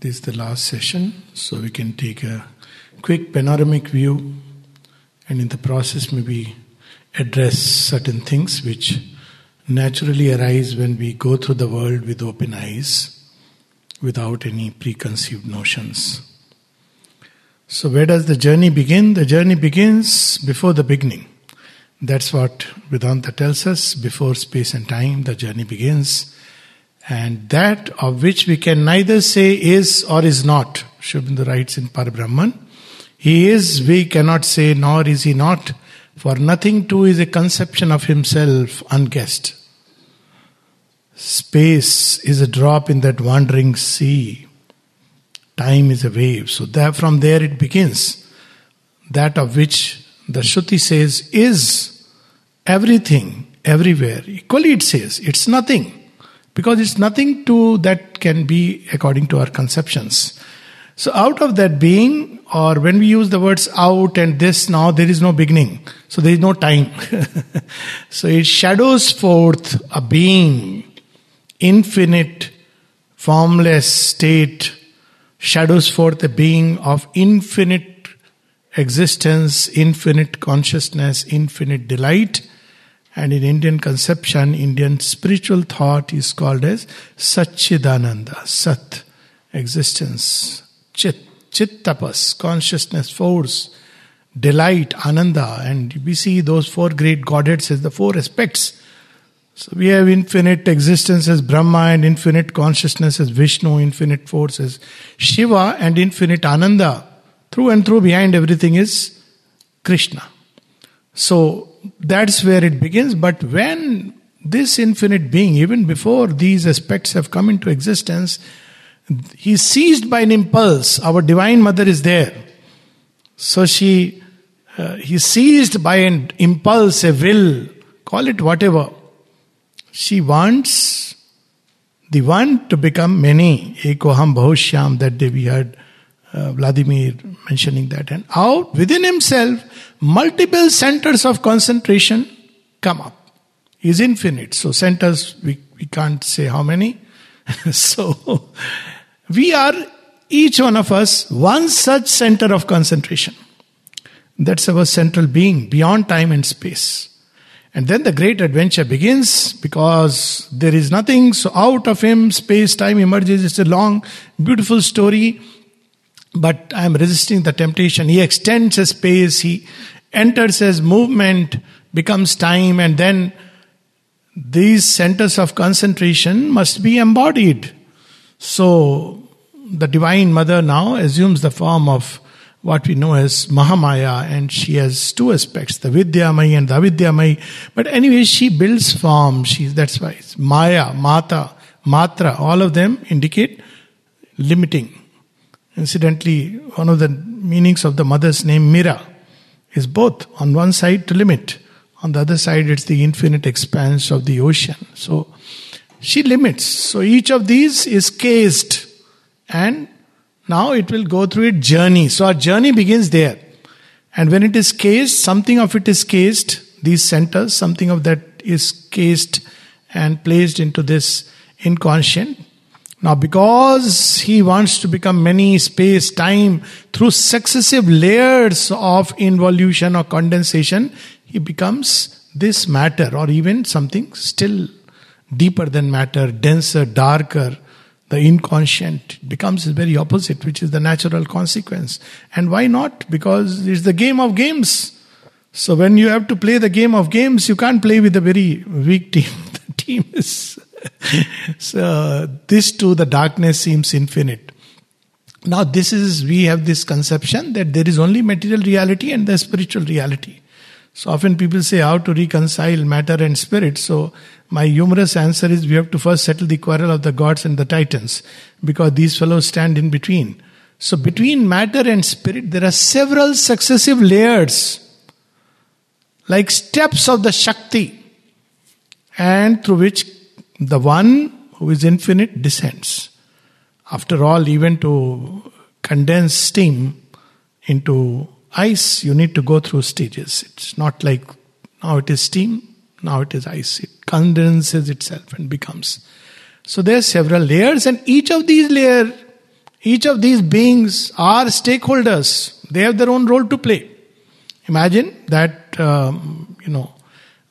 This is the last session, so we can take a quick panoramic view and in the process maybe address certain things which naturally arise when we go through the world with open eyes without any preconceived notions. So, where does the journey begin? The journey begins before the beginning. That's what Vedanta tells us. Before space and time, the journey begins. And that of which we can neither say is or is not. Aurobindo writes in Parabrahman. He is, we cannot say, nor is he not. For nothing too is a conception of himself unguessed. Space is a drop in that wandering sea. Time is a wave. So there, from there it begins. That of which the Shruti says is everything, everywhere. Equally it says it's nothing. Because it's nothing to that can be according to our conceptions. So out of that being, or when we use the words out and this now, there is no beginning. So there is no time. so it shadows forth a being, infinite, formless state shadows forth a being of infinite existence, infinite consciousness, infinite delight. And in Indian conception, Indian spiritual thought is called as Satchidananda, Sat, existence, Chit, Chit tapas, consciousness, force, delight, Ananda. And we see those four great godheads as the four aspects so we have infinite existence as Brahma and infinite consciousness as Vishnu, infinite force as Shiva and infinite Ananda. Through and through behind everything is Krishna. So that's where it begins. But when this infinite being, even before these aspects have come into existence, he seized by an impulse. Our divine mother is there. So she, uh, he's seized by an impulse, a will, call it whatever she wants the one to become many. Ekoham Bahushyam, that day we heard uh, Vladimir mentioning that. And out within himself, multiple centers of concentration come up. He's infinite. So, centers, we, we can't say how many. so, we are, each one of us, one such center of concentration. That's our central being, beyond time and space. And then the great adventure begins because there is nothing. So out of him, space time emerges. It's a long, beautiful story. But I am resisting the temptation. He extends his space. He enters as movement, becomes time, and then these centers of concentration must be embodied. So the Divine Mother now assumes the form of what we know as Mahamaya, and she has two aspects, the Vidyamai and the Avidyamai. But anyway, she builds form. She that's why it's Maya, Mata, Matra, all of them indicate limiting. Incidentally, one of the meanings of the mother's name Mira is both on one side to limit, on the other side it's the infinite expanse of the ocean. So she limits. So each of these is cased and now it will go through its journey. So our journey begins there. And when it is cased, something of it is cased, these centers, something of that is cased and placed into this inconscient. Now, because he wants to become many space, time, through successive layers of involution or condensation, he becomes this matter or even something still deeper than matter, denser, darker, the inconscient becomes the very opposite, which is the natural consequence. And why not? Because it's the game of games. So when you have to play the game of games, you can't play with a very weak team. the team is. So this too, the darkness seems infinite. Now, this is, we have this conception that there is only material reality and the spiritual reality. So often people say how to reconcile matter and spirit. So my humorous answer is we have to first settle the quarrel of the gods and the titans because these fellows stand in between. So between matter and spirit there are several successive layers like steps of the Shakti and through which the one who is infinite descends. After all, even to condense steam into ice, you need to go through stages. It's not like now it is steam, now it is ice. It condenses itself and becomes. So there are several layers, and each of these layers Each of these beings are stakeholders. They have their own role to play. Imagine that, um, you know,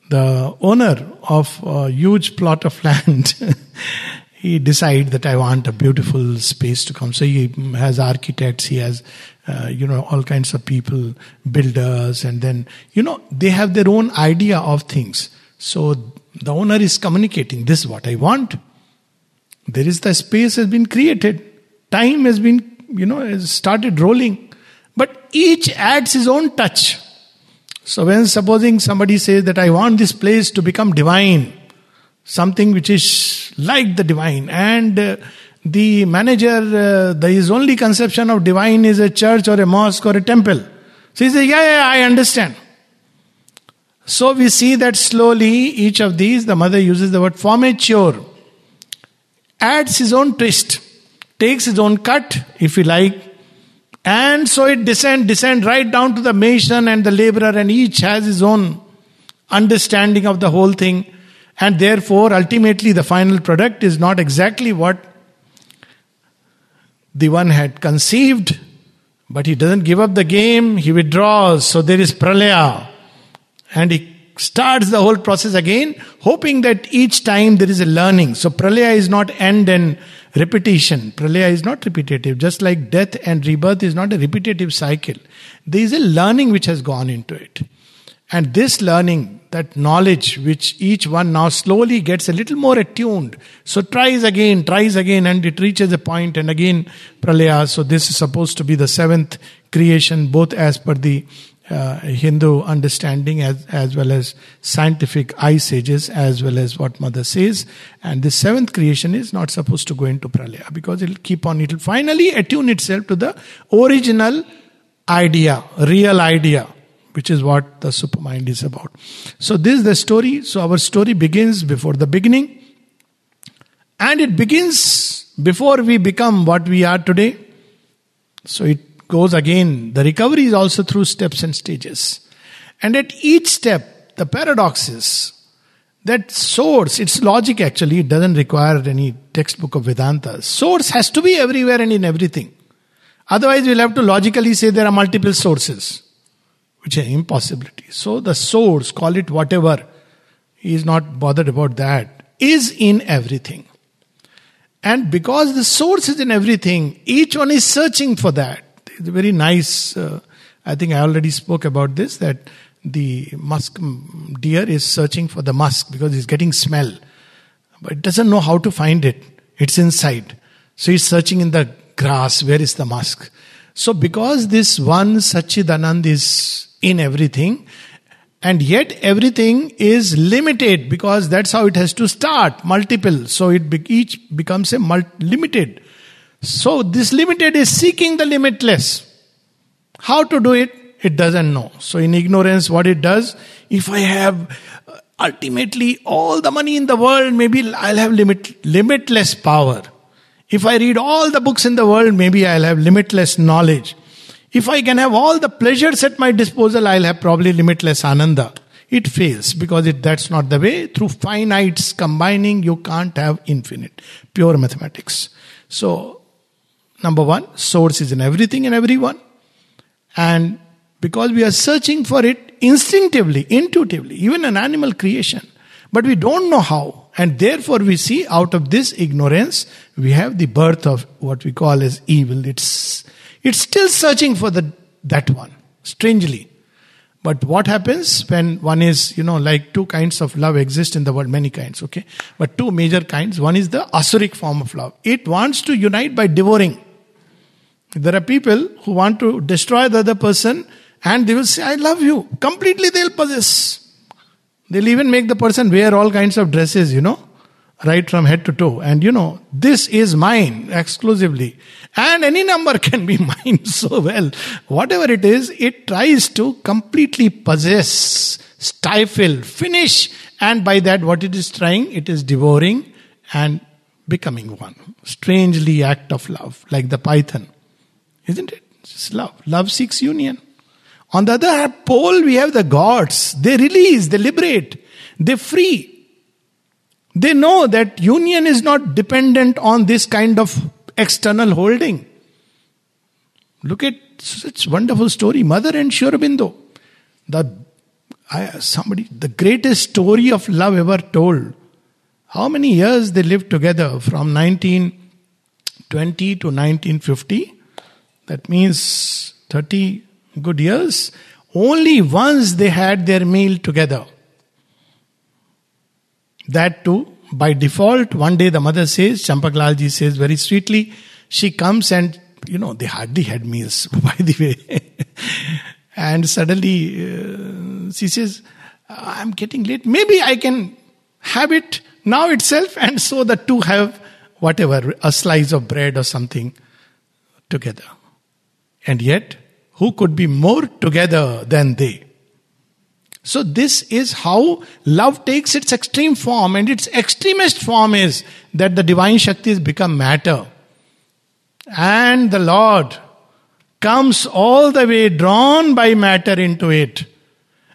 the owner of a huge plot of land, he decides that I want a beautiful space to come. So he has architects, he has, uh, you know, all kinds of people, builders, and then, you know, they have their own idea of things. So the owner is communicating, this is what I want. There is the space has been created. Time has been, you know, has started rolling. But each adds his own touch. So when supposing somebody says that I want this place to become divine, something which is like the divine, and uh, the manager, uh, the, his only conception of divine is a church or a mosque or a temple. So he says, yeah, yeah, I understand. So we see that slowly each of these, the mother uses the word formature, adds his own twist, takes his own cut, if you like, and so it descend, descend right down to the mason and the laborer, and each has his own understanding of the whole thing. And therefore, ultimately, the final product is not exactly what the one had conceived, but he doesn't give up the game, he withdraws. So there is pralaya. And he starts the whole process again, hoping that each time there is a learning. So pralaya is not end and repetition. Pralaya is not repetitive, just like death and rebirth is not a repetitive cycle. There is a learning which has gone into it. And this learning, that knowledge which each one now slowly gets a little more attuned. So tries again, tries again, and it reaches a point, and again pralaya. So this is supposed to be the seventh creation, both as per the uh, Hindu understanding as, as well as scientific ice as well as what Mother says. And the seventh creation is not supposed to go into pralaya because it'll keep on, it'll finally attune itself to the original idea, real idea, which is what the supermind is about. So, this is the story. So, our story begins before the beginning, and it begins before we become what we are today. So, it goes again. The recovery is also through steps and stages. And at each step, the paradox is that source, its logic actually, it doesn't require any textbook of Vedanta. Source has to be everywhere and in everything. Otherwise, we'll have to logically say there are multiple sources, which are impossibility. So the source, call it whatever, is not bothered about that, is in everything. And because the source is in everything, each one is searching for that. It's very nice. Uh, I think I already spoke about this that the musk deer is searching for the musk because he's getting smell, but it doesn't know how to find it. It's inside. So he's searching in the grass. Where is the musk? So because this one Sachidanand is in everything, and yet everything is limited because that's how it has to start multiple so it be, each becomes a multi- limited so this limited is seeking the limitless. How to do it? It doesn't know. So in ignorance, what it does, if I have uh, ultimately all the money in the world, maybe I'll have limit, limitless power. If I read all the books in the world, maybe I'll have limitless knowledge. If I can have all the pleasures at my disposal, I'll have probably limitless ananda. It fails because it, that's not the way. Through finites combining, you can't have infinite. Pure mathematics. So Number one, source is in everything and everyone. And because we are searching for it instinctively, intuitively, even an animal creation, but we don't know how. And therefore, we see out of this ignorance, we have the birth of what we call as evil. It's, it's still searching for the, that one, strangely. But what happens when one is, you know, like two kinds of love exist in the world, many kinds, okay? But two major kinds. One is the asuric form of love. It wants to unite by devouring. There are people who want to destroy the other person and they will say, I love you. Completely they'll possess. They'll even make the person wear all kinds of dresses, you know, right from head to toe. And you know, this is mine exclusively. And any number can be mine so well. Whatever it is, it tries to completely possess, stifle, finish. And by that, what it is trying, it is devouring and becoming one. Strangely act of love, like the python. Isn't it? It's love. Love seeks union. On the other hand, pole, we have the gods. They release, they liberate, they free. They know that union is not dependent on this kind of external holding. Look at such wonderful story, Mother and Sri Aurobindo. The I, somebody, the greatest story of love ever told. How many years they lived together from 1920 to 1950? That means 30 good years. Only once they had their meal together. That too, by default, one day the mother says, Champaklalji says very sweetly, she comes and, you know, they hardly had meals, by the way. and suddenly uh, she says, I'm getting late. Maybe I can have it now itself. And so the two have whatever, a slice of bread or something together. And yet, who could be more together than they? So, this is how love takes its extreme form, and its extremist form is that the divine Shaktis become matter. And the Lord comes all the way drawn by matter into it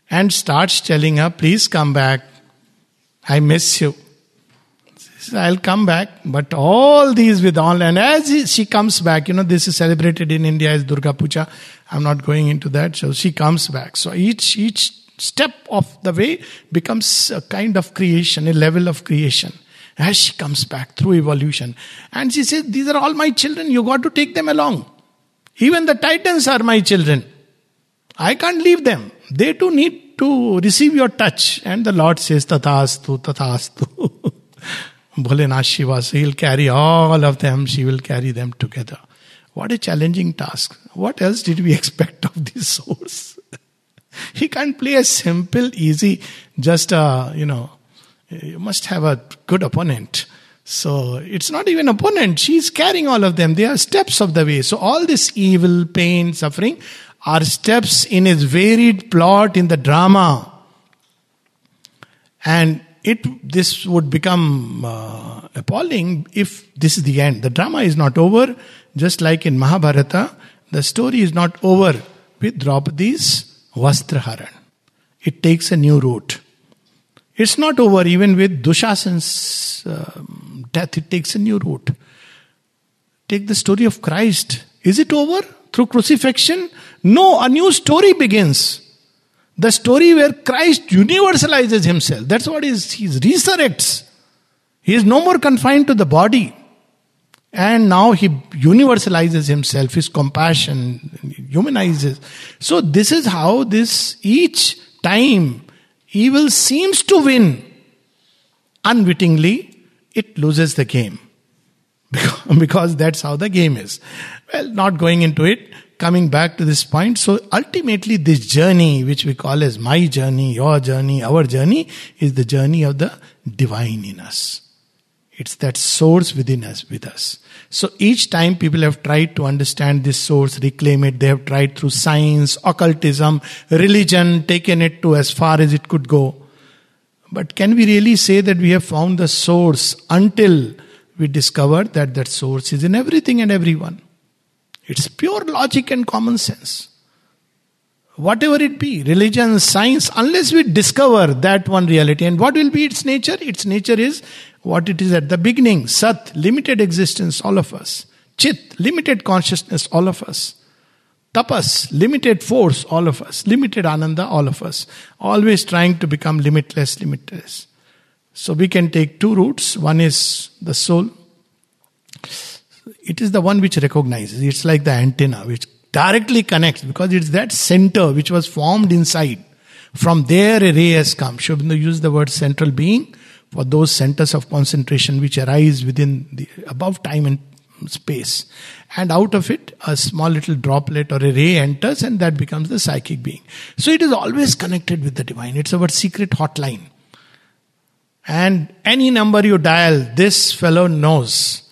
and starts telling her, Please come back. I miss you. I'll come back, but all these with all, and as she comes back, you know, this is celebrated in India as Durga Puja. I'm not going into that. So she comes back. So each each step of the way becomes a kind of creation, a level of creation. As she comes back through evolution, and she says, "These are all my children. You got to take them along. Even the titans are my children. I can't leave them. They too need to receive your touch." And the Lord says, "Tathastu, tathastu." Bholenath Shiva, so he'll carry all of them, she will carry them together. What a challenging task. What else did we expect of this source? he can't play a simple, easy, just a, you know, you must have a good opponent. So it's not even opponent. She's carrying all of them. They are steps of the way. So all this evil, pain, suffering are steps in his varied plot in the drama. And it this would become uh, appalling if this is the end. The drama is not over, just like in Mahabharata, the story is not over with Draupadi's Vastraharan. It takes a new route. It's not over even with Dushasan's uh, death, it takes a new route. Take the story of Christ. Is it over through crucifixion? No, a new story begins. The story where Christ universalizes himself. That's what is, he resurrects. He is no more confined to the body. And now he universalizes himself, his compassion, humanizes. So this is how this each time evil seems to win. Unwittingly, it loses the game. Because that's how the game is. Well, not going into it coming back to this point. So ultimately, this journey, which we call as my journey, your journey, our journey, is the journey of the divine in us. It's that source within us, with us. So each time people have tried to understand this source, reclaim it, they have tried through science, occultism, religion, taken it to as far as it could go. But can we really say that we have found the source until we discover that that source is in everything and everyone? It's pure logic and common sense. Whatever it be, religion, science, unless we discover that one reality. And what will be its nature? Its nature is what it is at the beginning Sat, limited existence, all of us. Chit, limited consciousness, all of us. Tapas, limited force, all of us. Limited ananda, all of us. Always trying to become limitless, limitless. So we can take two routes. One is the soul, it is the one which recognizes. It's like the antenna which directly connects because it's that center which was formed inside. From there, a ray has come. Sri Aurobindo use the word central being for those centers of concentration which arise within the above time and space. And out of it, a small little droplet or a ray enters, and that becomes the psychic being. So it is always connected with the divine. It's our secret hotline. And any number you dial, this fellow knows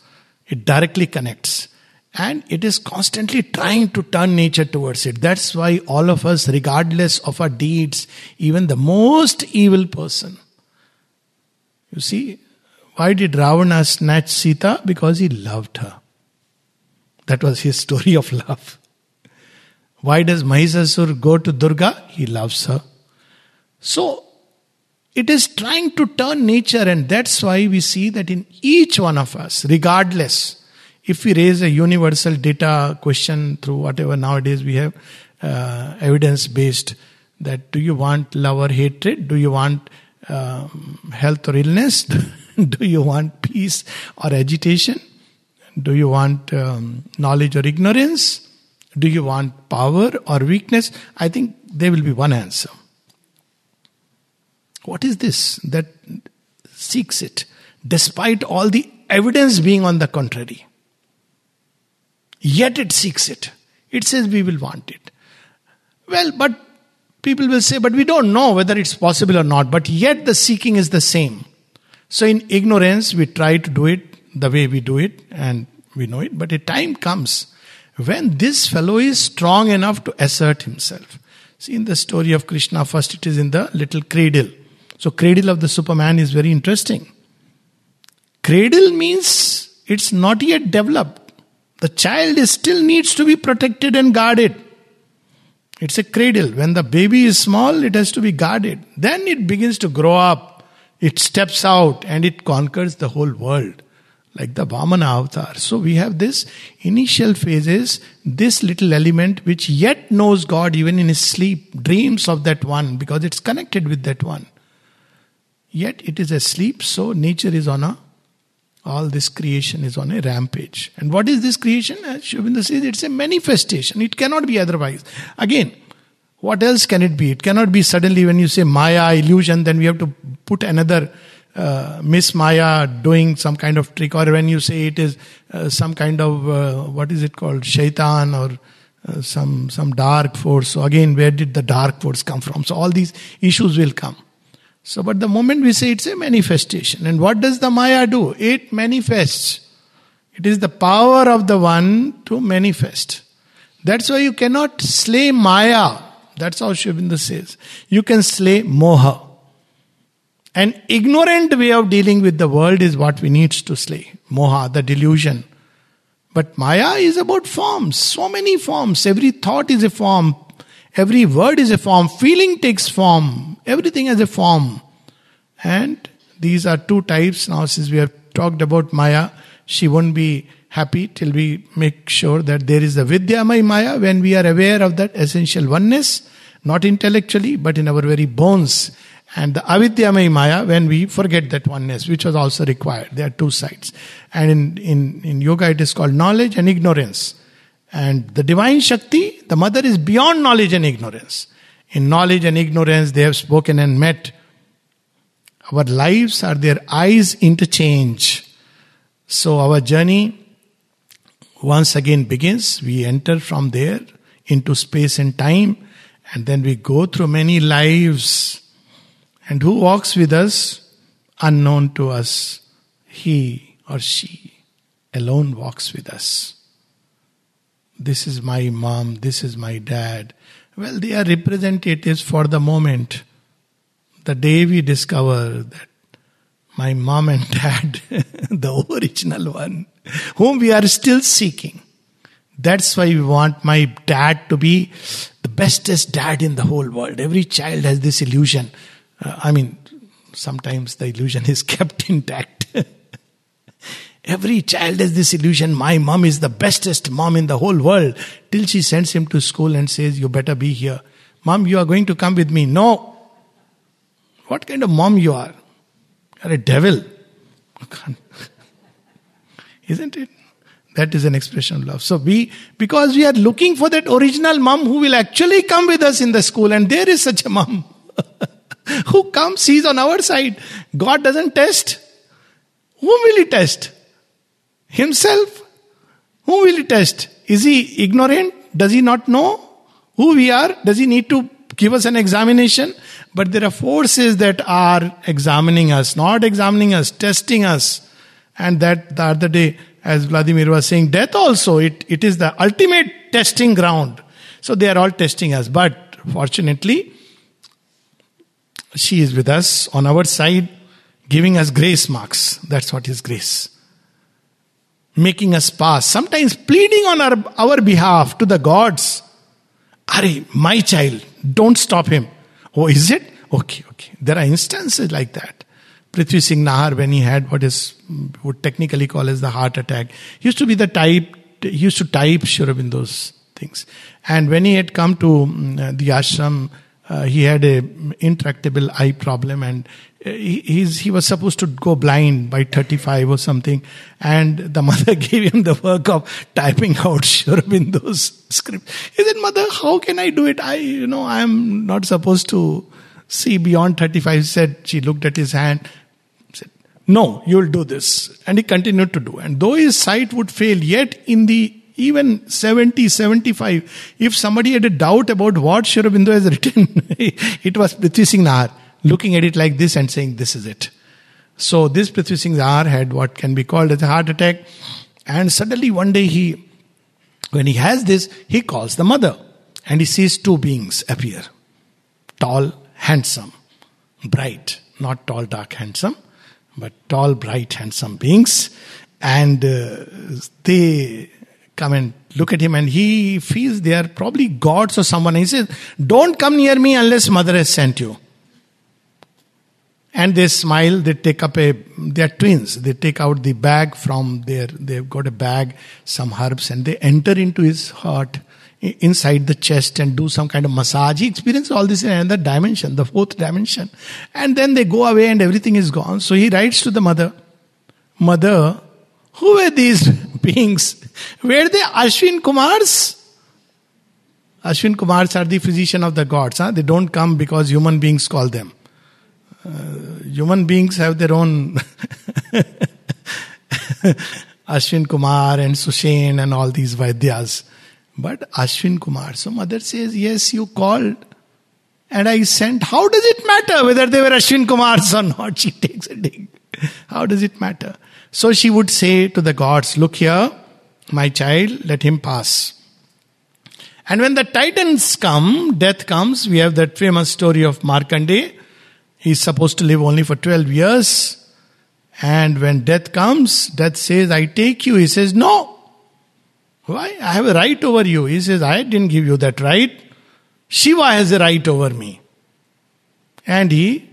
it directly connects. And it is constantly trying to turn nature towards it. That's why all of us, regardless of our deeds, even the most evil person. You see, why did Ravana snatch Sita? Because he loved her. That was his story of love. Why does Mahisasur go to Durga? He loves her. So, it is trying to turn nature, and that's why we see that in each one of us, regardless, If we raise a universal data question through whatever nowadays we have uh, evidence based, that do you want love or hatred? Do you want um, health or illness? do you want peace or agitation? Do you want um, knowledge or ignorance? Do you want power or weakness? I think there will be one answer. What is this that seeks it, despite all the evidence being on the contrary? Yet it seeks it. It says we will want it. Well, but people will say, but we don't know whether it's possible or not, but yet the seeking is the same. So in ignorance, we try to do it the way we do it and we know it, but a time comes when this fellow is strong enough to assert himself. See, in the story of Krishna, first it is in the little cradle. So, cradle of the Superman is very interesting. Cradle means it's not yet developed. The child is still needs to be protected and guarded. It's a cradle. When the baby is small, it has to be guarded. Then it begins to grow up. It steps out and it conquers the whole world like the Vamana avatar. So we have this initial phases, this little element which yet knows God even in his sleep, dreams of that one because it's connected with that one. Yet it is asleep, so nature is on a, all this creation is on a rampage. And what is this creation? As Sri says, it's a manifestation. It cannot be otherwise. Again, what else can it be? It cannot be suddenly when you say Maya, illusion, then we have to put another uh, Miss Maya doing some kind of trick, or when you say it is uh, some kind of uh, what is it called, shaitan, or uh, some some dark force. So again, where did the dark force come from? So all these issues will come. So, but the moment we say it's a manifestation, and what does the Maya do? It manifests. It is the power of the one to manifest. That's why you cannot slay Maya. That's how Aurobindo says. You can slay Moha. An ignorant way of dealing with the world is what we need to slay. Moha, the delusion. But Maya is about forms, so many forms. Every thought is a form, every word is a form, feeling takes form, everything has a form. And these are two types. Now, since we have talked about Maya, she won't be happy till we make sure that there is a Vidyamay Maya when we are aware of that essential oneness, not intellectually, but in our very bones. And the avidyamay maya when we forget that oneness which was also required. There are two sides. And in, in, in yoga it is called knowledge and ignorance and the divine shakti the mother is beyond knowledge and ignorance in knowledge and ignorance they have spoken and met our lives are their eyes interchange so our journey once again begins we enter from there into space and time and then we go through many lives and who walks with us? Unknown to us. He or she alone walks with us. This is my mom, this is my dad. Well, they are representatives for the moment. The day we discover that my mom and dad, the original one, whom we are still seeking. That's why we want my dad to be the bestest dad in the whole world. Every child has this illusion. Uh, I mean, sometimes the illusion is kept intact. Every child has this illusion my mom is the bestest mom in the whole world till she sends him to school and says, You better be here. Mom, you are going to come with me. No. What kind of mom you are? You're a devil. Isn't it? That is an expression of love. So we, because we are looking for that original mom who will actually come with us in the school, and there is such a mom. Who comes, he's on our side. God doesn't test. Whom will he test? Himself? Whom will he test? Is he ignorant? Does he not know who we are? Does he need to give us an examination? But there are forces that are examining us, not examining us, testing us. And that the other day, as Vladimir was saying, death also, it, it is the ultimate testing ground. So they are all testing us. But fortunately, she is with us on our side, giving us grace marks. That's what is grace. Making us pass, sometimes pleading on our, our behalf to the gods. Are my child, don't stop him. Oh, is it? Okay, okay. There are instances like that. Prithvi Singh Nahar, when he had what is would technically call as the heart attack, used to be the type, used to type Sri Aurobindo's things. And when he had come to mm, the ashram, uh, he had a intractable eye problem and uh, he, he was supposed to go blind by 35 or something. And the mother gave him the work of typing out Sri Aurobindo's script. He said mother how can i do it? I you know i am not supposed to see beyond 35 He said she looked at his hand said no you'll do this. And he continued to do. And though his sight would fail yet in the even 70, 75, if somebody had a doubt about what Sri Aurobindo has written, it was Prithvi Singh Nahar looking at it like this and saying, This is it. So this Prithvi Singh Nahar had what can be called as a heart attack. And suddenly one day he, when he has this, he calls the mother and he sees two beings appear tall, handsome, bright, not tall, dark, handsome, but tall, bright, handsome beings. And uh, they come and look at him and he feels they are probably gods or someone. He says, Don't come near me unless mother has sent you. And they smile, they take up a, they are twins. They take out the bag from their, they've got a bag, some herbs, and they enter into his heart, inside the chest, and do some kind of massage. He experiences all this in another dimension, the fourth dimension. And then they go away and everything is gone. So he writes to the mother, Mother, who were these beings? Were the Ashwin Kumars? Ashwin Kumars are the physician of the gods. Huh? They don't come because human beings call them. Uh, human beings have their own Ashwin Kumar and Sushen and all these Vaidyas. But Ashwin Kumar. So mother says, Yes, you called. And I sent. How does it matter whether they were Ashwin Kumars or not? She takes a dig. How does it matter? So she would say to the gods, Look here, my child, let him pass. And when the titans come, death comes, we have that famous story of Markandeya. He's supposed to live only for 12 years. And when death comes, death says, I take you. He says, No. Why? I have a right over you. He says, I didn't give you that right. Shiva has a right over me. And he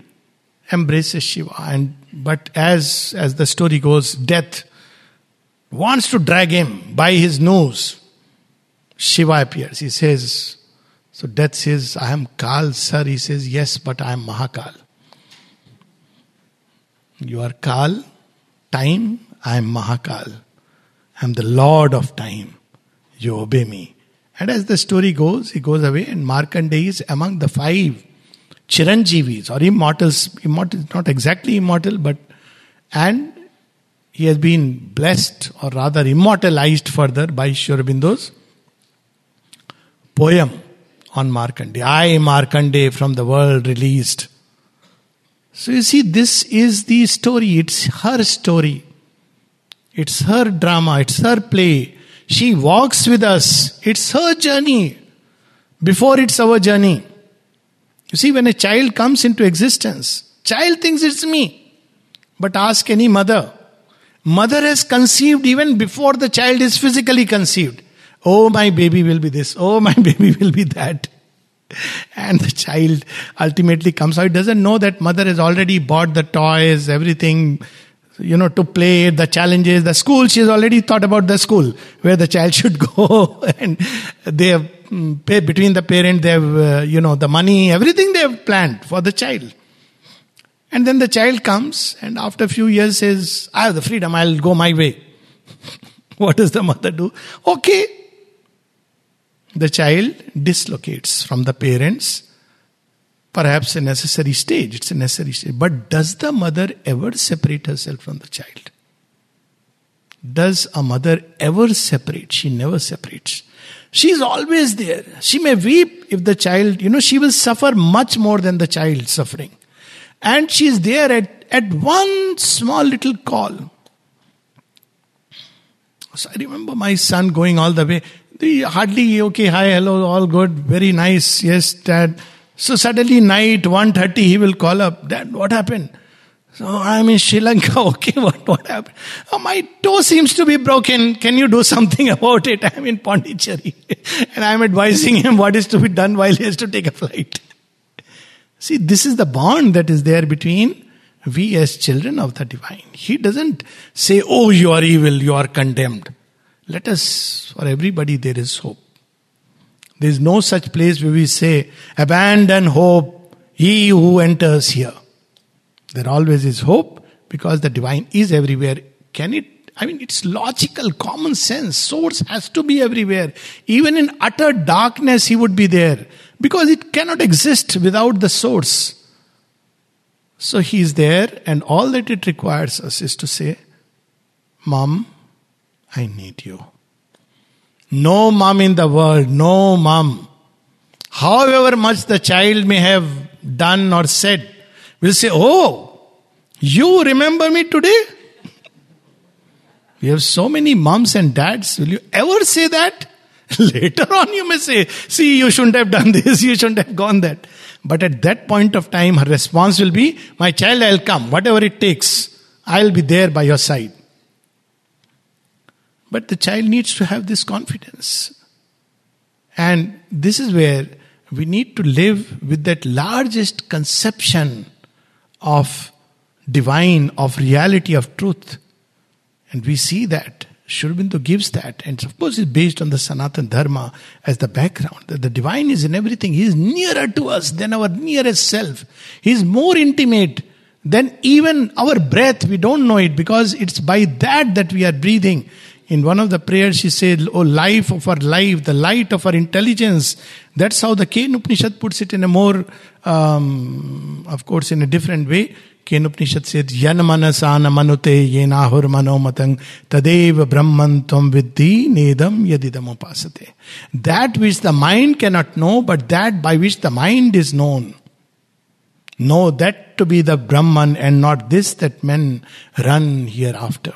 embraces Shiva. And but as as the story goes, death wants to drag him by his nose. Shiva appears. He says, so death says, I am Kal, sir. He says, Yes, but I am Mahakal. You are Kal, time, I am Mahakal. I am the Lord of time. You obey me. And as the story goes, he goes away, and Markandeya is among the five Chiranjeevis or immortals. Immortal, not exactly immortal, but and he has been blessed or rather immortalized further by Sri Aurobindo's poem on Markandeya. I, Markandeya, from the world released. So you see, this is the story. It's her story. It's her drama. It's her play. She walks with us. It's her journey. Before it's our journey. You see, when a child comes into existence, child thinks it's me. But ask any mother. Mother has conceived even before the child is physically conceived. Oh, my baby will be this. Oh, my baby will be that. And the child ultimately comes out. It doesn't know that mother has already bought the toys, everything, you know, to play, the challenges, the school. She has already thought about the school where the child should go. and they have mm, between the parent, they have, uh, you know, the money, everything they have planned for the child. And then the child comes and after a few years says, I have the freedom, I'll go my way. what does the mother do? Okay, the child dislocates from the parents. Perhaps a necessary stage, it's a necessary stage. But does the mother ever separate herself from the child? Does a mother ever separate? She never separates. She is always there. She may weep if the child, you know, she will suffer much more than the child suffering. And she is there at, at one small little call. So I remember my son going all the way. The hardly okay, hi, hello, all good, very nice, yes, dad. So suddenly night, 1.30, he will call up, Dad, what happened? So I'm in Sri Lanka, okay, what, what happened? Oh, my toe seems to be broken. Can you do something about it? I'm in Pondicherry. and I'm advising him what is to be done while he has to take a flight. See, this is the bond that is there between we as children of the divine. He doesn't say, Oh, you are evil, you are condemned. Let us, for everybody, there is hope. There is no such place where we say, Abandon hope, he who enters here. There always is hope because the divine is everywhere. Can it? I mean, it's logical, common sense. Source has to be everywhere. Even in utter darkness, he would be there because it cannot exist without the source. So he is there, and all that it requires us is to say, Mom, I need you. No mom in the world, no mom. However much the child may have done or said, will say, Oh, you remember me today? We have so many moms and dads. Will you ever say that? Later on, you may say, See, you shouldn't have done this, you shouldn't have gone that. But at that point of time, her response will be, My child, I'll come, whatever it takes, I'll be there by your side. But the child needs to have this confidence. And this is where we need to live with that largest conception of divine, of reality, of truth. And we see that Sri gives that, and of course, it's based on the Sanatan Dharma as the background. That the divine is in everything. He is nearer to us than our nearest self. He is more intimate than even our breath. We don't know it because it's by that that we are breathing. In one of the prayers, she said, Oh, life of our life, the light of our intelligence. That's how the Ken Upanishad puts it in a more, um, of course, in a different way. Ken Upanishad says, Yan manasana manute yenahur manomatang tadev brahman tvam vidhi nedam yadidam upasate. That which the mind cannot know, but that by which the mind is known. Know that to be the Brahman and not this that men run hereafter.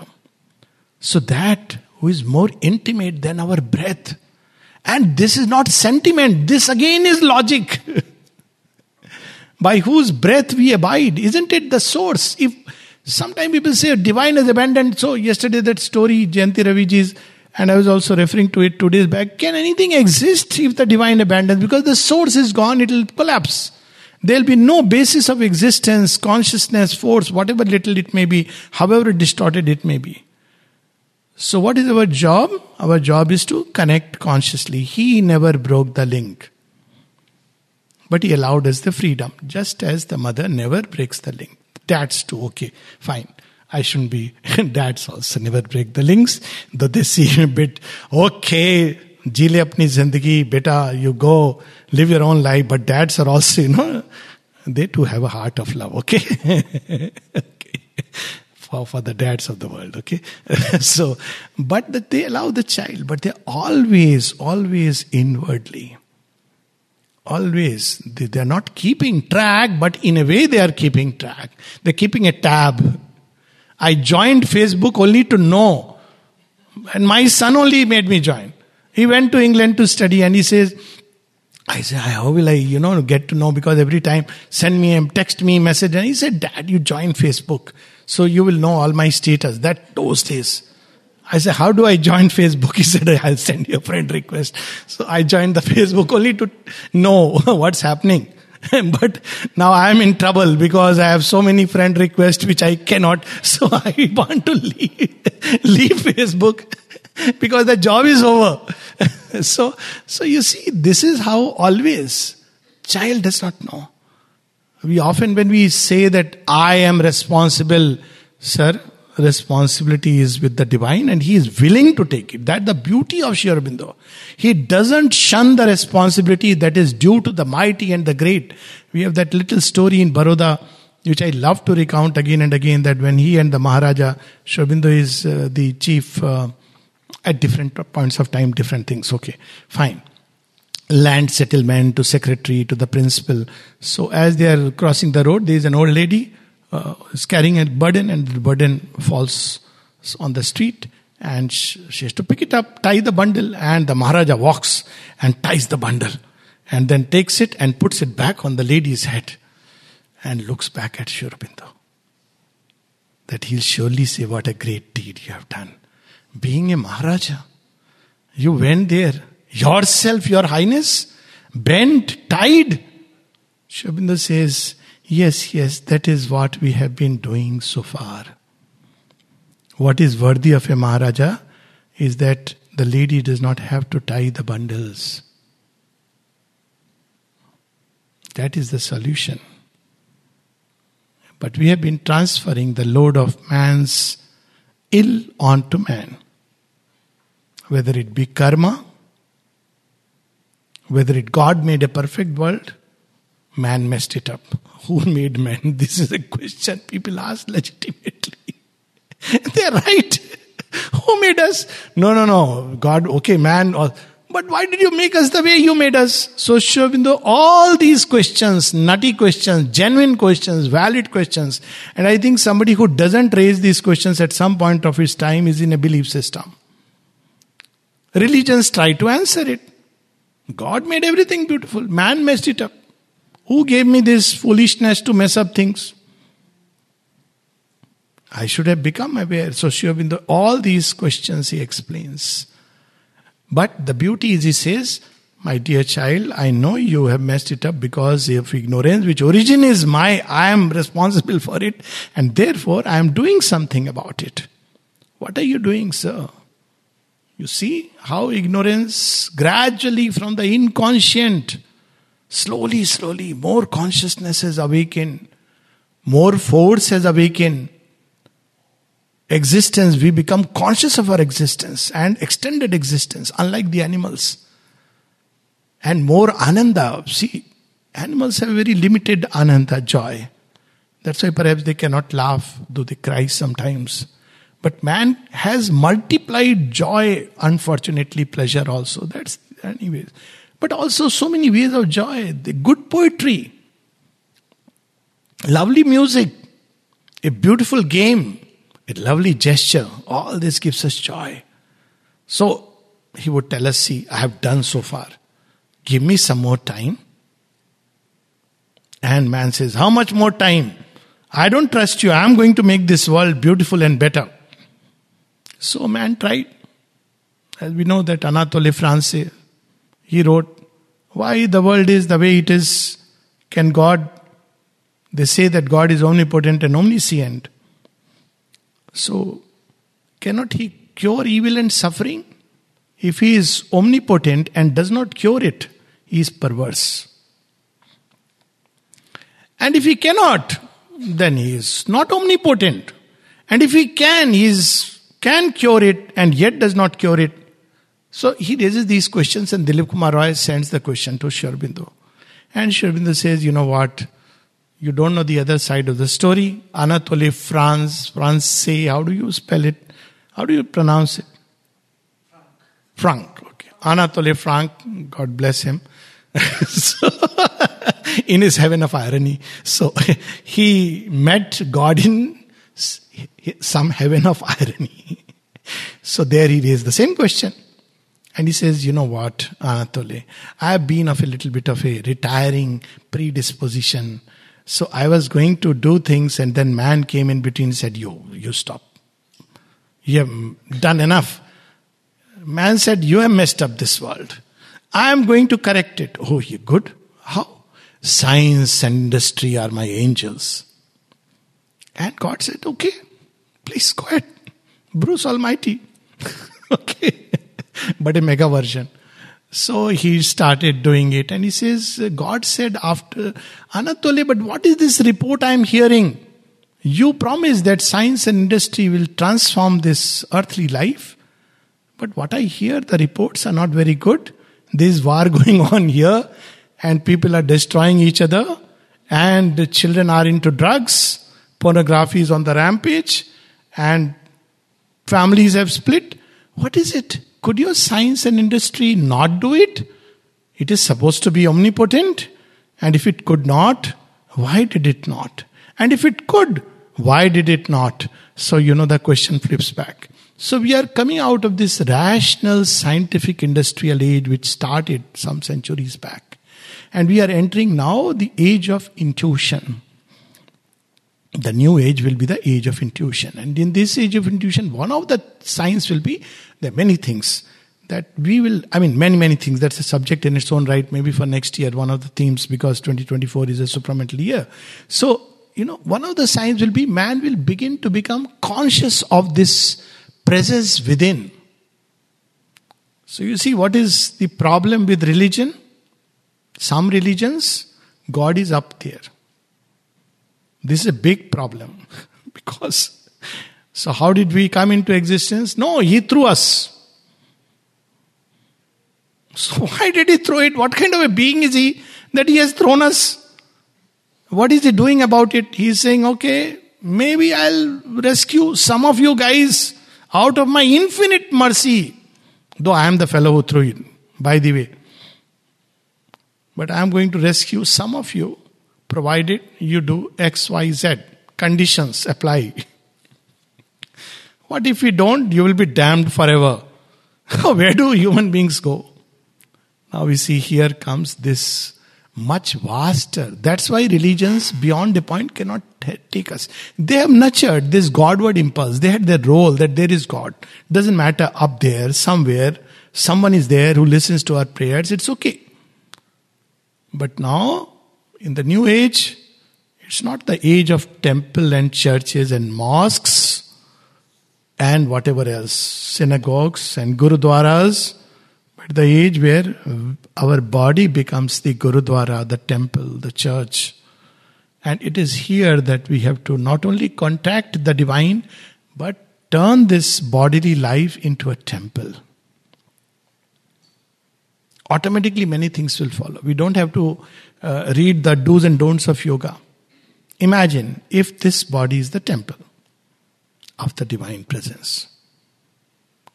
So that who is more intimate than our breath. And this is not sentiment, this again is logic. by whose breath we abide. Isn't it the source? If sometimes people say divine is abandoned, so yesterday that story, Jayanti Raviji's, and I was also referring to it two days back. Can anything exist if the divine abandons? Because the source is gone, it will collapse. There'll be no basis of existence, consciousness, force, whatever little it may be, however distorted it may be. So, what is our job? Our job is to connect consciously. He never broke the link But he allowed us the freedom, just as the mother never breaks the link. Dads too, okay, fine. I shouldn't be. Dads also never break the links, though they seem a bit, okay, जी ले अपनी जिंदगी बेटा you go live your own life but dads are also you know they too have a heart of love okay okay for, for the dads of the world okay so but that they allow the child but they're always always inwardly always they are not keeping track but in a way they are keeping track they're keeping a tab i joined facebook only to know and my son only made me join he went to england to study and he says I said, how will I, you know, get to know? Because every time send me a text me message. And he said, Dad, you join Facebook. So you will know all my status. That those days. I said, How do I join Facebook? He said, I'll send you a friend request. So I joined the Facebook only to know what's happening. but now I am in trouble because I have so many friend requests which I cannot. So I want to leave, leave Facebook because the job is over. so, so you see, this is how always child does not know. We often, when we say that I am responsible, sir, responsibility is with the divine and he is willing to take it. That the beauty of Sri Aurobindo. He doesn't shun the responsibility that is due to the mighty and the great. We have that little story in Baroda, which I love to recount again and again, that when he and the Maharaja, Sri Aurobindo is uh, the chief uh, at different points of time, different things. Okay, fine. Land settlement to secretary to the principal. So as they are crossing the road, there is an old lady uh, is carrying a burden and the burden falls on the street and she, has to pick it up, tie the bundle, and the Maharaja walks and ties the bundle and then takes it and puts it back on the lady's head and looks back at Sri. That he'll surely say, What a great deed you have done. Being a Maharaja, you went there yourself, your highness, bent, tied. Sri says, Yes, yes, that is what we have been doing so far. What is worthy of a Maharaja is that the lady does not have to tie the bundles. That is the solution. But we have been transferring the load of man's ill onto man. Whether it be karma, whether it God made a perfect world, man messed it up. Who made man? This is a question people ask legitimately. They're right. Who made us? No, no, no. God, okay, man. Or, but why did you make us the way you made us? So, Sri Aurobindo, all these questions, nutty questions, genuine questions, valid questions, and I think somebody who doesn't raise these questions at some point of his time is in a belief system. Religions try to answer it. God made everything beautiful, man messed it up. Who gave me this foolishness to mess up things? I should have become aware. So Sri Aurobindo, all these questions he explains. But the beauty is he says, my dear child, I know you have messed it up because of ignorance, which origin is my, I am responsible for it, and therefore I am doing something about it. What are you doing, sir? You see how ignorance gradually from the inconscient, slowly, slowly, more consciousness has awakened, more force has awakened, existence, we become conscious of our existence and extended existence, unlike the animals. And more ananda. See, animals have very limited ananda joy. That's why perhaps they cannot laugh, though they cry sometimes. But man has multiplied joy, unfortunately, pleasure also. That's anyways. But also so many ways of joy. The good poetry, lovely music, a beautiful game, a lovely gesture, all this gives us joy. So he would tell us, See, I have done so far. Give me some more time. And man says, How much more time? I don't trust you. I am going to make this world beautiful and better. So man tried. As we know that Anatole France, he wrote, Why the world is the way it is? Can God? They say that God is omnipotent and omniscient. So, cannot He cure evil and suffering? If He is omnipotent and does not cure it, He is perverse. And if He cannot, then He is not omnipotent. And if He can, He is, can cure it and yet does not cure it. So he raises these questions, and Dilip Kumar Roy sends the question to Sri Aurobindo. And Sri Aurobindo says, You know what? You don't know the other side of the story. Anatole France, France, say, how do you spell it? How do you pronounce it? Frank. Frank. Okay. Anatole Frank, God bless him. so, in his heaven of irony. So he met God in some heaven of irony. so there he raised the same question. And he says, You know what, Anatole, I have been of a little bit of a retiring predisposition so I was going to do things, and then man came in between and said, You, you stop. You have done enough. Man said, You have messed up this world. I am going to correct it. Oh, you good? How? Science and industry are my angels. And God said, Okay, please go ahead. Bruce Almighty. okay. But a mega version. So he started doing it and he says, God said after Anatole, but what is this report I am hearing? You promise that science and industry will transform this earthly life. But what I hear, the reports are not very good. There's war going on here and people are destroying each other and children are into drugs. Pornography is on the rampage and families have split. What is it? Could your science and industry not do it? It is supposed to be omnipotent. And if it could not, why did it not? And if it could, why did it not? So, you know, the question flips back. So, we are coming out of this rational scientific industrial age which started some centuries back. And we are entering now the age of intuition. The new age will be the age of intuition. And in this age of intuition, one of the signs will be there are many things that we will, I mean, many, many things. That's a subject in its own right, maybe for next year, one of the themes, because 2024 is a supramental year. So, you know, one of the signs will be man will begin to become conscious of this presence within. So, you see, what is the problem with religion? Some religions, God is up there. This is a big problem because so how did we come into existence? No, He threw us. So why did He throw it? What kind of a being is He that He has thrown us? What is He doing about it? He is saying, okay, maybe I'll rescue some of you guys out of my infinite mercy. Though I am the fellow who threw it, by the way. But I am going to rescue some of you, provided you do X, Y, Z. Conditions apply. what if you don't? You will be damned forever. Where do human beings go? Now we see here comes this much vaster. That's why religions beyond a point cannot take us. They have nurtured this Godward impulse. They had their role that there is God. Doesn't matter up there, somewhere, someone is there who listens to our prayers. It's okay. But now, in the new age, it's not the age of temple and churches and mosques and whatever else, synagogues and gurudwaras, but the age where our body becomes the gurudwara, the temple, the church. And it is here that we have to not only contact the divine, but turn this bodily life into a temple automatically many things will follow. We don't have to uh, read the do's and don'ts of yoga. Imagine if this body is the temple of the divine presence.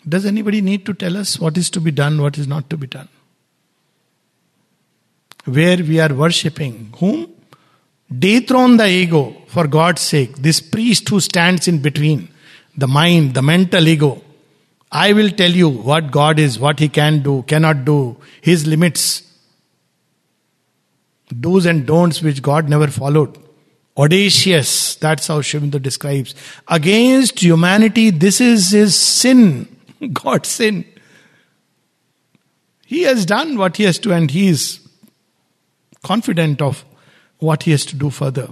Does anybody need to tell us what is to be done, what is not to be done? Where we are worshipping whom? Dethrone the ego for God's sake. This priest who stands in between the mind, the mental ego, I will tell you what God is, what He can do, cannot do, His limits, do's and don'ts which God never followed. Audacious, that's how Aurobindo describes. Against humanity, this is His sin, God's sin. He has done what He has to, and He is confident of what He has to do further.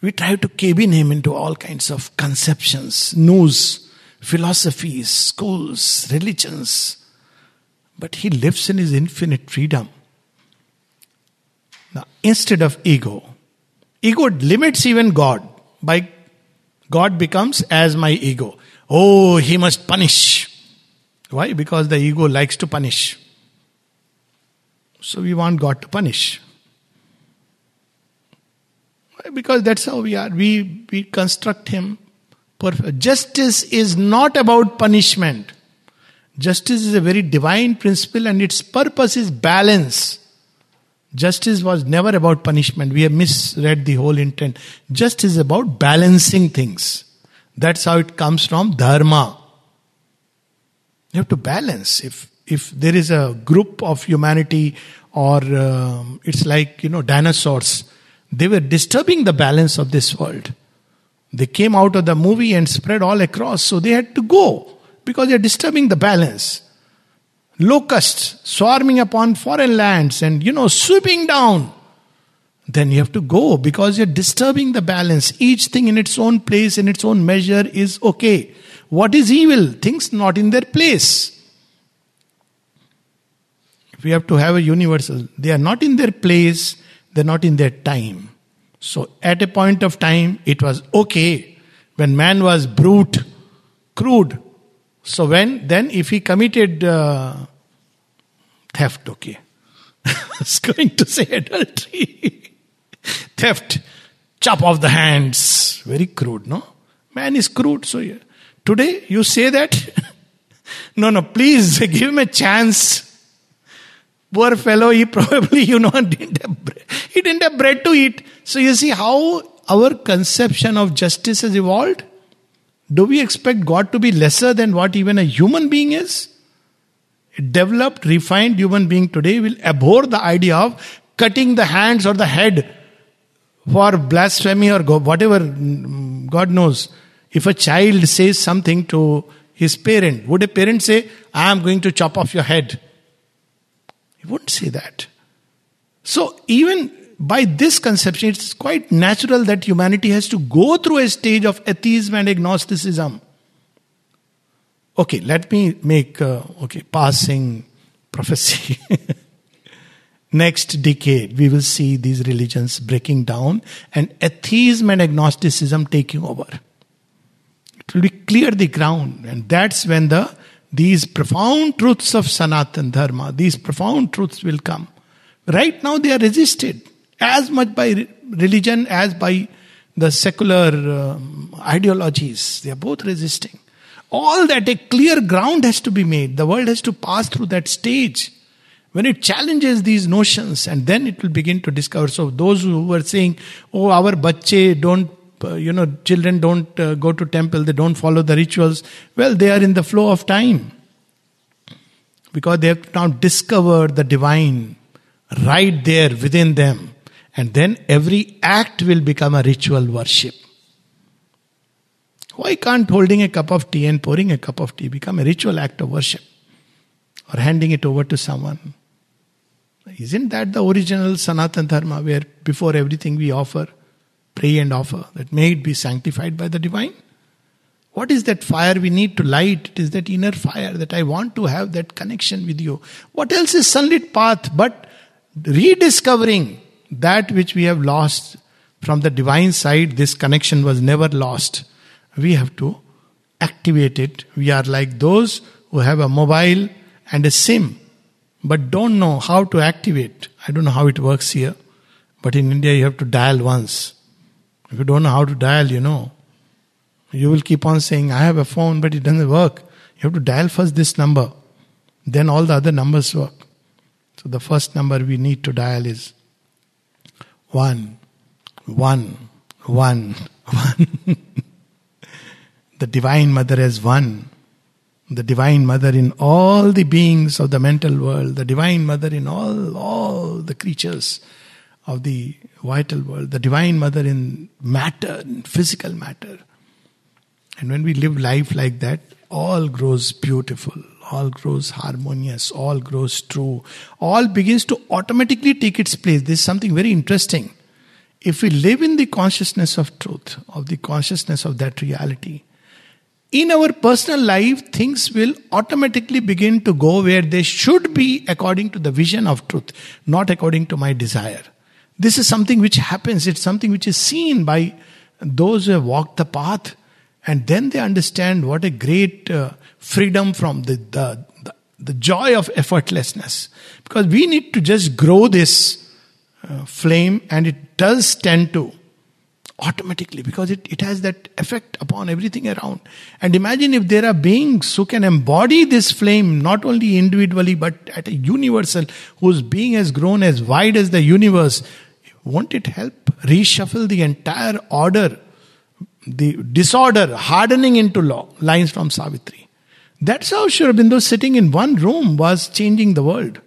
We try to cabin Him into all kinds of conceptions, news philosophies, schools, religions. But he lives in his infinite freedom. Now, instead of ego, ego limits even God. By God becomes as my ego. Oh, he must punish. Why? Because the ego likes to punish. So we want God to punish. Why? Because that's how we are. We, we construct him perfect. Justice is not about punishment. Justice is a very divine principle and its purpose is balance. Justice was never about punishment. We have misread the whole intent. Justice is about balancing things. That's how it comes from dharma. You have to balance. If if there is a group of humanity, or uh, it's like you know dinosaurs, they were disturbing the balance of this world. They came out of the movie and spread all across, so they had to go because they're disturbing the balance. Locusts swarming upon foreign lands and, you know, sweeping down. Then you have to go because you're disturbing the balance. Each thing in its own place, in its own measure, is okay. What is evil? Things not in their place. We have to have a universal, they are not in their place, they're not in their time. So at a point of time, it was okay when man was brute, crude. So when then if he committed uh, theft, okay, I was going to say adultery, theft, chop off the hands, very crude, no? Man is crude, so yeah. today you say that. no, no, please give him a chance. Poor fellow, he probably, you know, didn't have bread. he didn't have bread to eat. So you see how our conception of justice has evolved? Do we expect God to be lesser than what even a human being is? A developed, refined human being today will abhor the idea of cutting the hands or the head for blasphemy or whatever, mm, God knows. If a child says something to his parent. Would a parent say, I am going to chop off your head? He wouldn't say that. So, even by this conception, it's quite natural that humanity has to go through a stage of atheism and agnosticism. Okay, let me make, uh, okay, passing prophecy. Next decade, we will see these religions breaking down and atheism and agnosticism taking over. It will be clear the ground, and that's when the these profound truths of Sanatan Dharma, these profound truths will come. Right now, they are resisted as much by religion as by the secular um, ideologies. They are both resisting. All that a clear ground has to be made. The world has to pass through that stage when it challenges these notions and then it will begin to discover so those who were saying oh our bache don't uh, you know children don't uh, go to temple they don't follow the rituals well they are in the flow of time because they have now discovered the divine right there within them and then every act will become a ritual worship why can't holding a cup of tea and pouring a cup of tea become a ritual act of worship or handing it over to someone isn't that the original Sanatan Dharma where before everything we offer, pray and offer, that may it be sanctified by the divine? What is that fire we need to light? It is that inner fire that I want to have that connection with you. What else is sunlit path but rediscovering that which we have lost from the divine side? This connection was never lost. We have to activate it. We are like those who have a mobile and a SIM but don't know how to activate. I don't know how it works here, but in India you have to dial once. If you don't know how to dial, you know, you will keep on saying, I have a phone, but it doesn't work. You have to dial first this number, then all the other numbers work. So the first number we need to dial is one, one, one, one. the Divine Mother has one. The divine mother in all the beings of the mental world. The divine mother in all all the creatures of the vital world. The divine mother in matter in physical matter. And when we live life like that all grows beautiful all grows harmonious all grows true all begins to automatically take its place. This is something very interesting. If we live in the consciousness of truth of the consciousness of that reality in our personal life, things will automatically begin to go where they should be according to the vision of truth, not according to my desire. This is something which happens, it's something which is seen by those who have walked the path, and then they understand what a great uh, freedom from the, the, the, the, joy of effortlessness. Because we need to just grow this uh, flame, and it does tend to automatically because it, it has that effect upon everything around. And imagine if there are beings who can embody this flame not only individually but at a universal, whose being has grown as wide as the universe. Won't it help reshuffle the entire order, the disorder hardening into law? Lines from Savitri. That's how Sri Aurobindo sitting in one room was changing the world,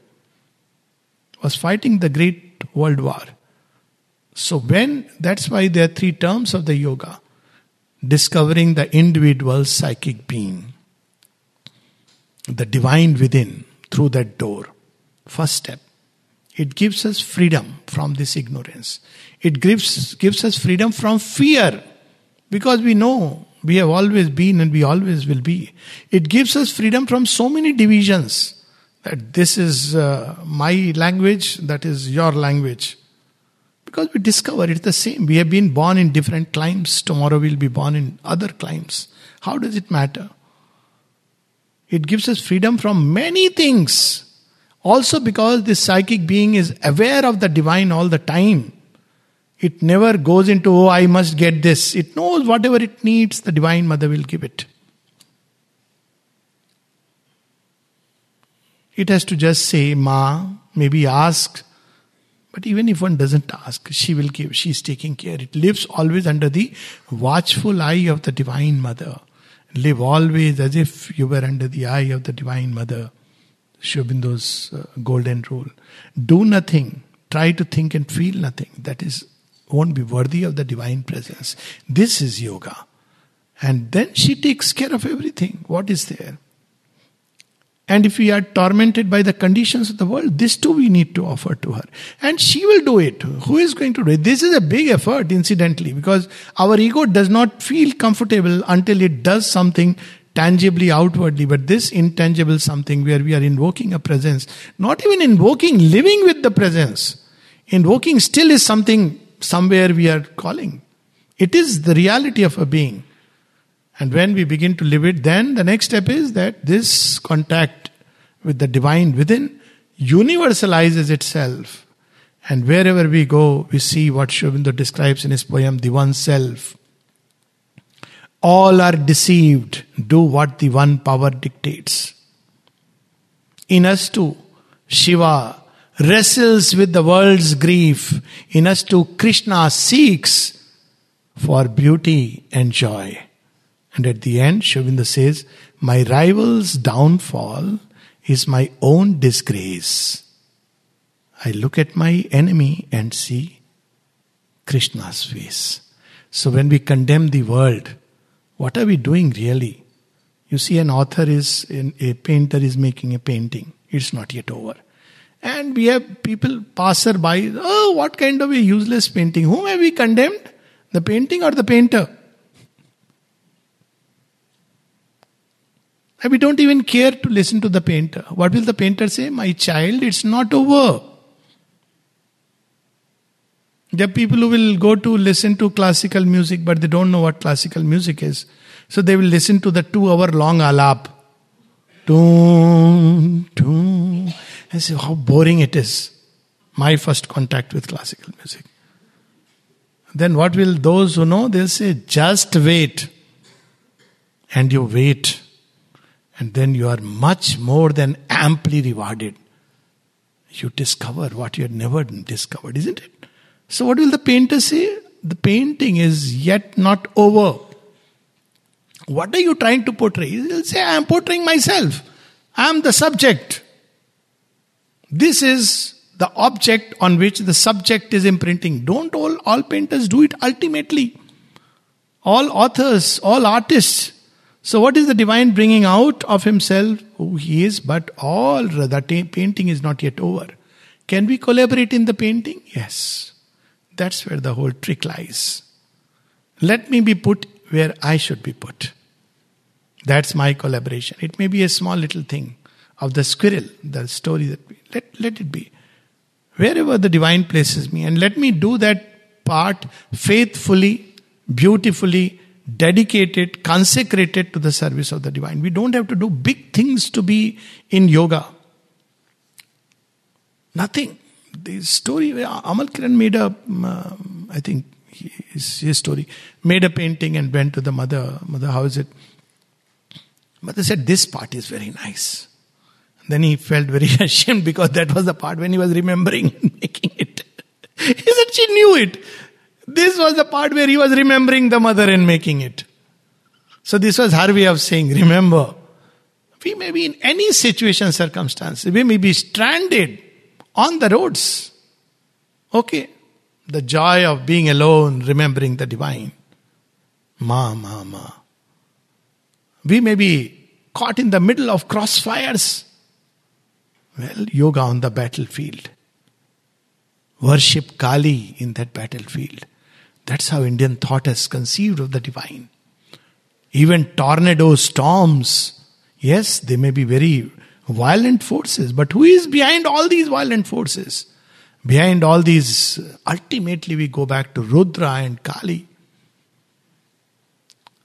was fighting the great world war. So, when that's why there are three terms of the yoga discovering the individual psychic being, the divine within through that door. First step. It gives us freedom from this ignorance. It gives, gives us freedom from fear because we know we have always been and we always will be. It gives us freedom from so many divisions that this is uh, my language, that is your language. Because we discover it's the same. We have been born in different climes. Tomorrow we'll be born in other climes. How does it matter? It gives us freedom from many things. Also, because this psychic being is aware of the divine all the time. It never goes into, oh, I must get this. It knows whatever it needs, the Divine Mother will give it. It has to just say, Ma, maybe ask, but even if one doesn't ask, she will give, She is taking care. It lives always under the watchful eye of the Divine Mother. Live always as if you were under the eye of the Divine Mother. Sri Aurobindo's uh, golden rule. Do nothing. Try to think and feel nothing. That is won't be worthy of the divine presence. This is yoga. And then she takes care of everything. What is there? And if we are tormented by the conditions of the world, this too we need to offer to her. And she will do it. Who is going to do it? This is a big effort, incidentally, because our ego does not feel comfortable until it does something tangibly outwardly. But this intangible something where we are invoking a presence, not even invoking, living with the presence. Invoking still is something somewhere we are calling. It is the reality of a being. And when we begin to live it, then the next step is that this contact with the divine within universalizes itself. And wherever we go, we see what Sri describes in his poem, The One Self. All are deceived, do what the one power dictates. In us too, Shiva wrestles with the world's grief. In us too, Krishna seeks for beauty and joy. And at the end, Aurobindo says, My rival's downfall is my own disgrace. I look at my enemy and see Krishna's face. So when we condemn the world, what are we doing really? You see, an author is, a painter is making a painting. It's not yet over. And we have people passer by, oh, what kind of a useless painting? Whom have we condemned? The painting or the painter? And we don't even care to listen to the painter. What will the painter say? My child, it's not over. There are people who will go to listen to classical music, but they don't know what classical music is. So they will listen to the two hour long alap. Doom, doom. And say, how boring it is. My first contact with classical music. Then what will those who know? They'll say, just wait. And you wait and then you are much more than amply rewarded. You discover what you had never discovered, isn't it? So, what will the painter say? The painting is yet not over. What are you trying to portray? He'll say, I am portraying myself. I am the subject. This is the object on which the subject is imprinting. Don't all, all painters do it ultimately? All authors, all artists, so, what is the divine bringing out of himself? Who he is, but all the painting is not yet over. Can we collaborate in the painting? Yes. That's where the whole trick lies. Let me be put where I should be put. That's my collaboration. It may be a small little thing of the squirrel, the story that we, let, let it be. Wherever the divine places me, and let me do that part faithfully, beautifully, dedicated, consecrated to the service of the divine. We don't have to do big things to be in yoga. Nothing. The story, Amal Kiran made a, uh, I think his, his story, made a painting and went to the mother. Mother, how is it? Mother said, This part is very nice. Then he felt very ashamed because that was the part when he was remembering and making it. he said she knew it. This was the part where he was remembering the mother and making it. So this was her way of saying, remember, we may be in any situation, circumstance. We may be stranded on the roads. Okay. The joy of being alone, remembering the divine. Ma, ma, ma. We may be caught in the middle of crossfires. Well, yoga on the battlefield. Worship Kali in that battlefield. That's how Indian thought has conceived of the divine. Even tornado storms, yes, they may be very violent forces, but who is behind all these violent forces? Behind all these, ultimately we go back to Rudra and Kali.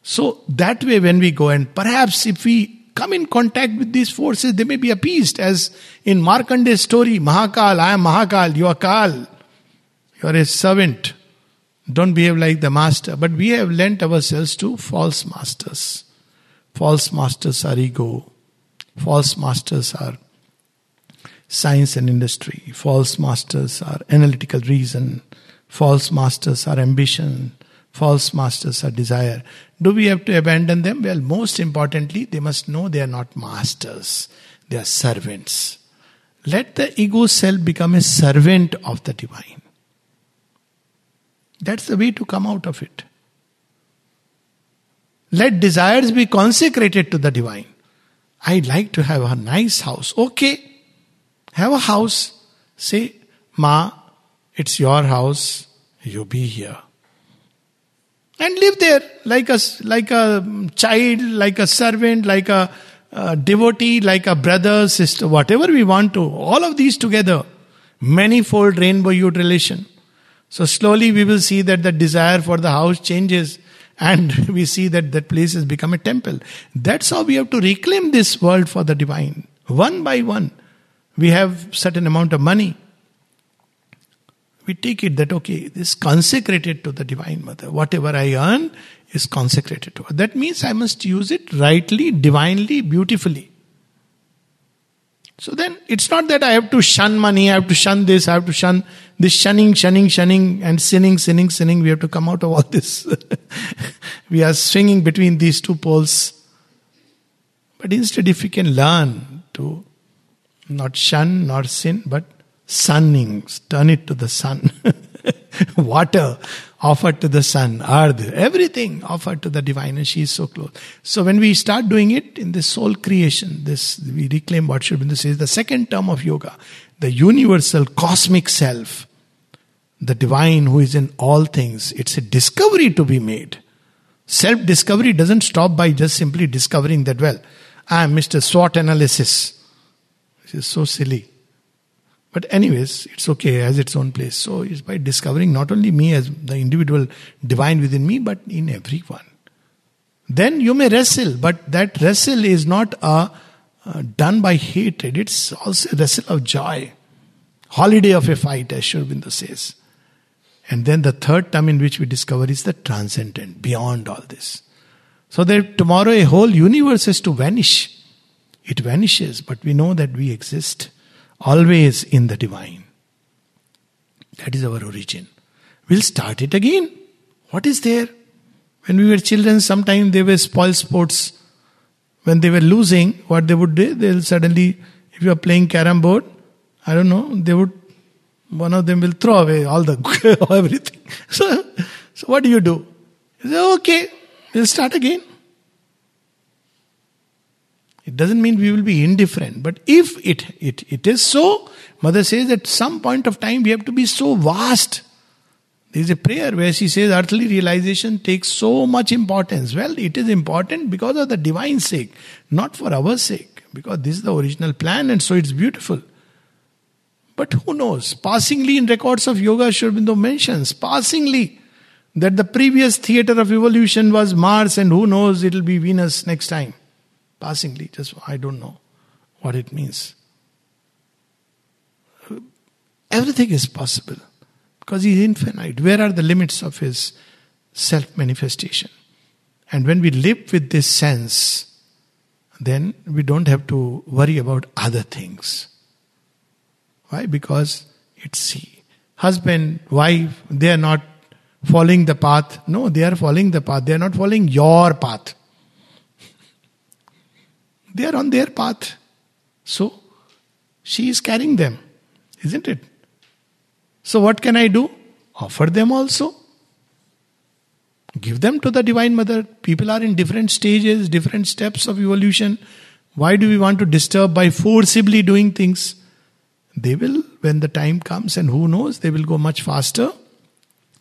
So that way, when we go, and perhaps if we come in contact with these forces, they may be appeased. As in Markande's story, Mahakal, I am Mahakal, you are Kal, you are a servant. Don't behave like the master. But we have lent ourselves to false masters. False masters are ego. False masters are science and industry. False masters are analytical reason. False masters are ambition. False masters are desire. Do we have to abandon them? Well, most importantly, they must know they are not masters, they are servants. Let the ego self become a servant of the divine. That's the way to come out of it. Let desires be consecrated to the divine. I'd like to have a nice house. Okay. Have a house. Say, Ma, it's your house. You be here. And live there like a, like a child, like a servant, like a, a devotee, like a brother, sister, whatever we want to. All of these together. Manifold rainbow youth relation. So slowly we will see that the desire for the house changes and we see that that place has become a temple. That's how we have to reclaim this world for the divine. One by one. We have certain amount of money. We take it that okay, this consecrated to the divine mother. Whatever I earn is consecrated to her. That means I must use it rightly, divinely, beautifully. So then it's not that I have to shun money, I have to shun this, I have to shun this shunning, shunning, shunning, and sinning, sinning, sinning. We have to come out of all this. we are swinging between these two poles. But instead, if we can learn to not shun nor sin, but sunning, turn it to the sun. Water offered to the sun, earth, everything offered to the divine, and she is so close. So when we start doing it in this soul creation, this we reclaim what Aurobindo says, the second term of yoga, the universal cosmic self, the divine who is in all things. It's a discovery to be made. Self discovery doesn't stop by just simply discovering that, well, I am Mr. SWOT analysis. This is so silly. But, anyways, it's okay, as its own place. So, it's by discovering not only me as the individual divine within me, but in everyone. Then you may wrestle, but that wrestle is not a, uh, done by hatred, it's also a wrestle of joy. Holiday of a fight, as Sri says. And then the third term in which we discover is the transcendent, beyond all this. So that tomorrow a whole universe is to vanish. It vanishes, but we know that we exist always in the divine. That is our origin. We'll start it again. What is there? When we were children, sometimes they were spoil sports. When they were losing, what they would do, they'll suddenly, if you are playing carom board, I don't know, they would, one of them will throw away all the everything. So, so what do you do? You say, okay, we'll start again. It doesn't mean we will be indifferent. But if it, it, it is so, Mother says at some point of time we have to be so vast. There is a prayer where she says earthly realization takes so much importance. Well, it is important because of the divine sake, not for our sake. Because this is the original plan and so it's beautiful. But who knows? Passingly in records of yoga, Sri Aurobindo mentions, passingly, that the previous theater of evolution was Mars and who knows, it'll be Venus next time passingly, just I don't know what it means. Everything is possible because He is infinite. Where are the limits of His self manifestation? And when we live with this sense, then we don't have to worry about other things. Why? Because it's He. Husband, wife, they are not following the path. No, they are following the path. They are not following your path. They are on their path. So, she is carrying them, isn't it? So, what can I do? Offer them also. Give them to the Divine Mother. People are in different stages, different steps of evolution. Why do we want to disturb by forcibly doing things? They will, when the time comes, and who knows, they will go much faster.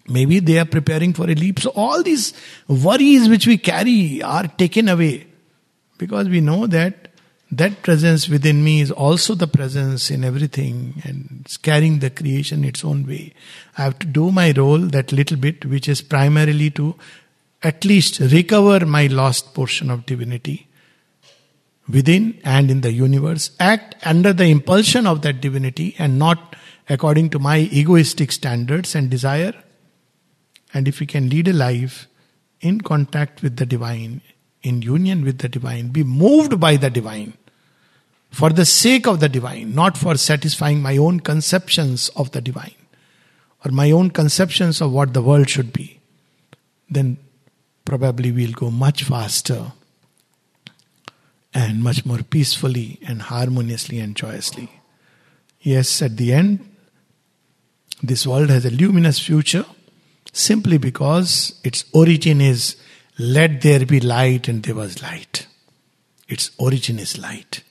Maybe they are preparing for a leap. So, all these worries which we carry are taken away. Because we know that that presence within me is also the presence in everything and it's carrying the creation its own way. I have to do my role, that little bit, which is primarily to at least recover my lost portion of divinity within and in the universe, act under the impulsion of that divinity and not according to my egoistic standards and desire. And if we can lead a life in contact with the divine, in union with the divine, be moved by the divine for the sake of the divine, not for satisfying my own conceptions of the divine or my own conceptions of what the world should be, then probably we'll go much faster and much more peacefully and harmoniously and joyously. Yes, at the end, this world has a luminous future simply because its origin is Let there be light, and there was light. Its origin is light.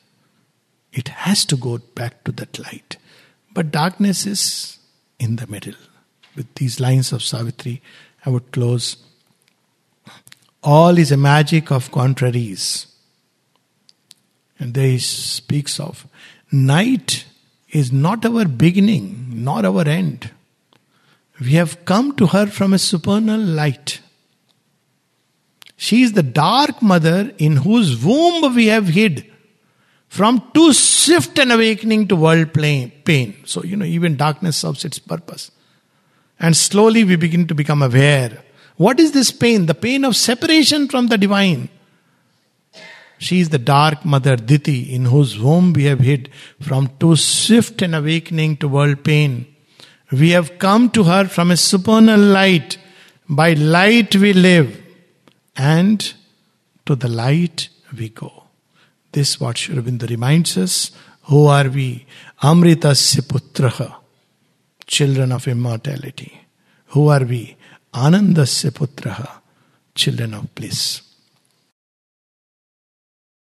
It has to go back to that light. But darkness is in the middle. With these lines of Savitri, I would close. All is a magic of contraries. And there he speaks of night is not our beginning nor our end. We have come to her from a supernal light. She is the dark mother in whose womb we have hid from too swift an awakening to world pain. So, you know, even darkness serves its purpose. And slowly we begin to become aware. What is this pain? The pain of separation from the divine. She is the dark mother Diti in whose womb we have hid from too swift an awakening to world pain. We have come to her from a supernal light. By light we live, and to the light we go. This what Aurobindo reminds us. Who are we? Amritasya putraha, children of immortality. Who are we? Anandasya putraha, children of bliss.